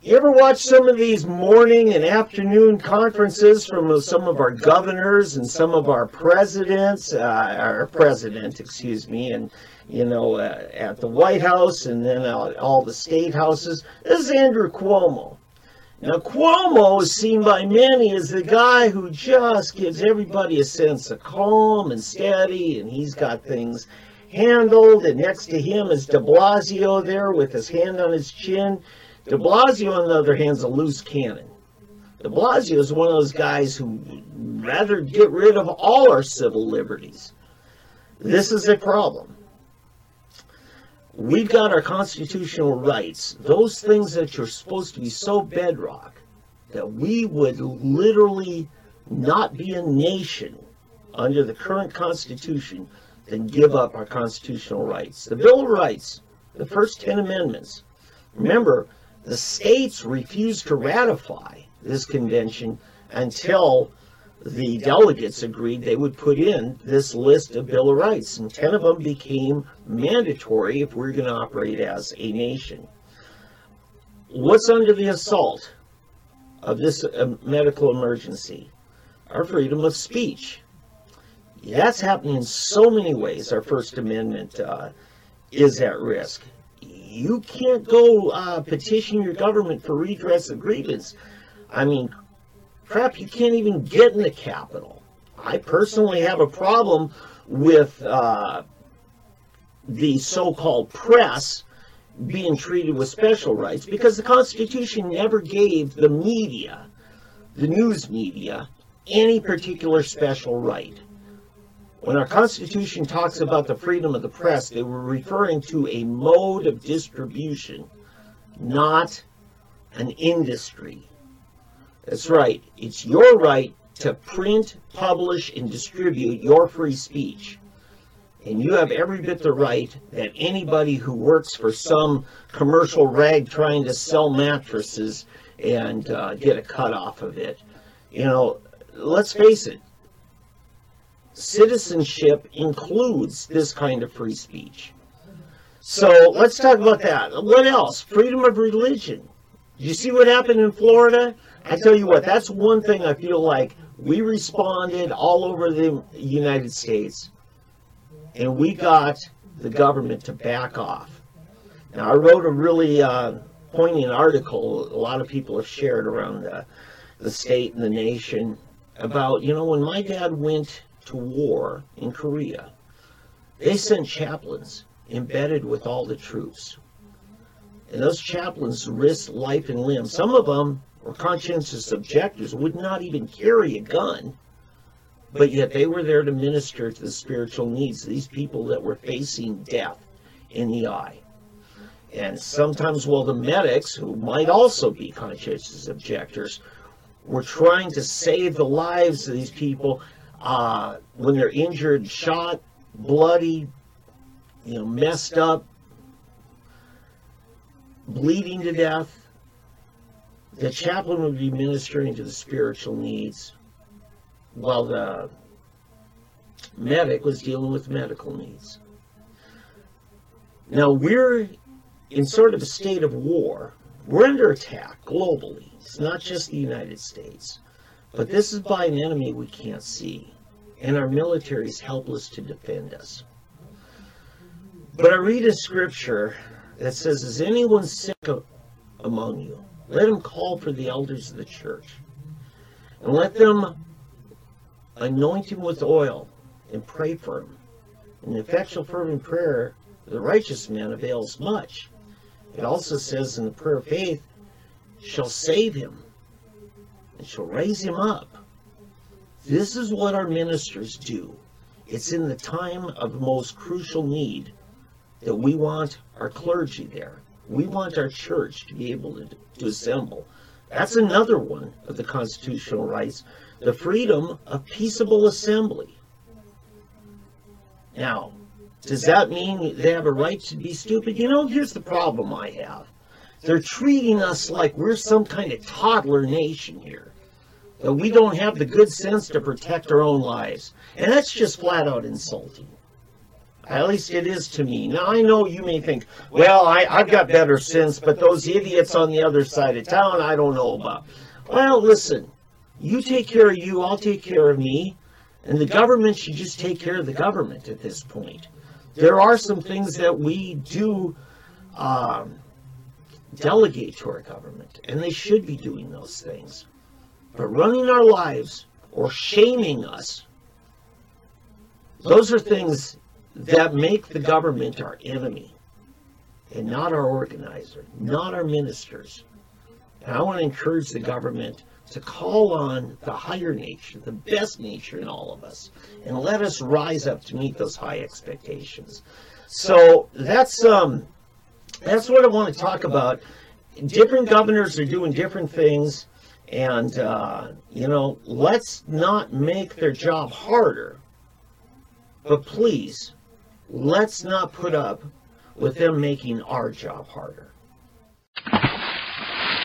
You ever watch some of these morning and afternoon conferences from some of our governors and some of our presidents, uh, our president, excuse me, and you know, uh, at the White House and then uh, all the state houses? This is Andrew Cuomo. Now, Cuomo is seen by many as the guy who just gives everybody a sense of calm and steady, and he's got things handled. And next to him is de Blasio there with his hand on his chin. De Blasio, on the other hand, is a loose cannon. De Blasio is one of those guys who rather get rid of all our civil liberties. This is a problem. We've got our constitutional rights, those things that are supposed to be so bedrock that we would literally not be a nation under the current Constitution than give up our constitutional rights. The Bill of Rights, the first 10 amendments. Remember, the states refused to ratify this convention until the delegates agreed they would put in this list of Bill of Rights, and 10 of them became mandatory if we're going to operate as a nation. What's under the assault of this uh, medical emergency? Our freedom of speech. That's happening in so many ways. Our First Amendment uh, is at risk. You can't go uh, petition your government for redress of grievance. I mean, crap, you can't even get in the Capitol. I personally have a problem with uh, the so-called press being treated with special rights because the Constitution never gave the media, the news media, any particular special right. When our Constitution talks about the freedom of the press, they were referring to a mode of distribution, not an industry. That's right. It's your right to print, publish, and distribute your free speech. And you have every bit the right that anybody who works for some commercial rag trying to sell mattresses and uh, get a cut off of it. You know, let's face it, citizenship includes this kind of free speech. So let's talk about that. What else? Freedom of religion. You see what happened in Florida? I tell you what, that's one thing I feel like we responded all over the United States and we got the government to back off. Now, I wrote a really uh, poignant article a lot of people have shared around the, the state and the nation about, you know, when my dad went to war in Korea, they sent chaplains embedded with all the troops. And those chaplains risked life and limb. Some of them or conscientious objectors would not even carry a gun, but yet they were there to minister to the spiritual needs of these people that were facing death in the eye. And sometimes, while the medics, who might also be conscientious objectors, were trying to save the lives of these people uh, when they're injured, shot, bloody, you know, messed up, bleeding to death, the chaplain would be ministering to the spiritual needs while the medic was dealing with medical needs. Now we're in sort of a state of war. We're under attack globally. It's not just the United States. But this is by an enemy we can't see. And our military is helpless to defend us. But I read a scripture that says, Is anyone sick among you? Let him call for the elders of the church. And let them anoint him with oil and pray for him. The effectual fervent prayer of the righteous man avails much. It also says in the prayer of faith, shall save him and shall raise him up. This is what our ministers do. It's in the time of most crucial need that we want our clergy there. We want our church to be able to, to assemble. That's another one of the constitutional rights, the freedom of peaceable assembly. Now, does that mean they have a right to be stupid? You know, here's the problem I have. They're treating us like we're some kind of toddler nation here. That we don't have the good sense to protect our own lives. And that's just flat out insulting. At least it is to me. Now I know you may think, well, I, I've got better sense, but those idiots on the other side of town, I don't know about. Well, listen, you take care of you, I'll take care of me, and the government should just take care of the government at this point. There are some things that we do um, delegate to our government, and they should be doing those things. But running our lives or shaming us, those are things that make the government our enemy and not our organizer, not our ministers. And I want to encourage the government to call on the higher nature, the best nature in all of us, and let us rise up to meet those high expectations. So that's um that's what I want to talk about. Different governors are doing different things, and uh, you know, let's not make their job harder. But please, let's not put up with them making our job harder.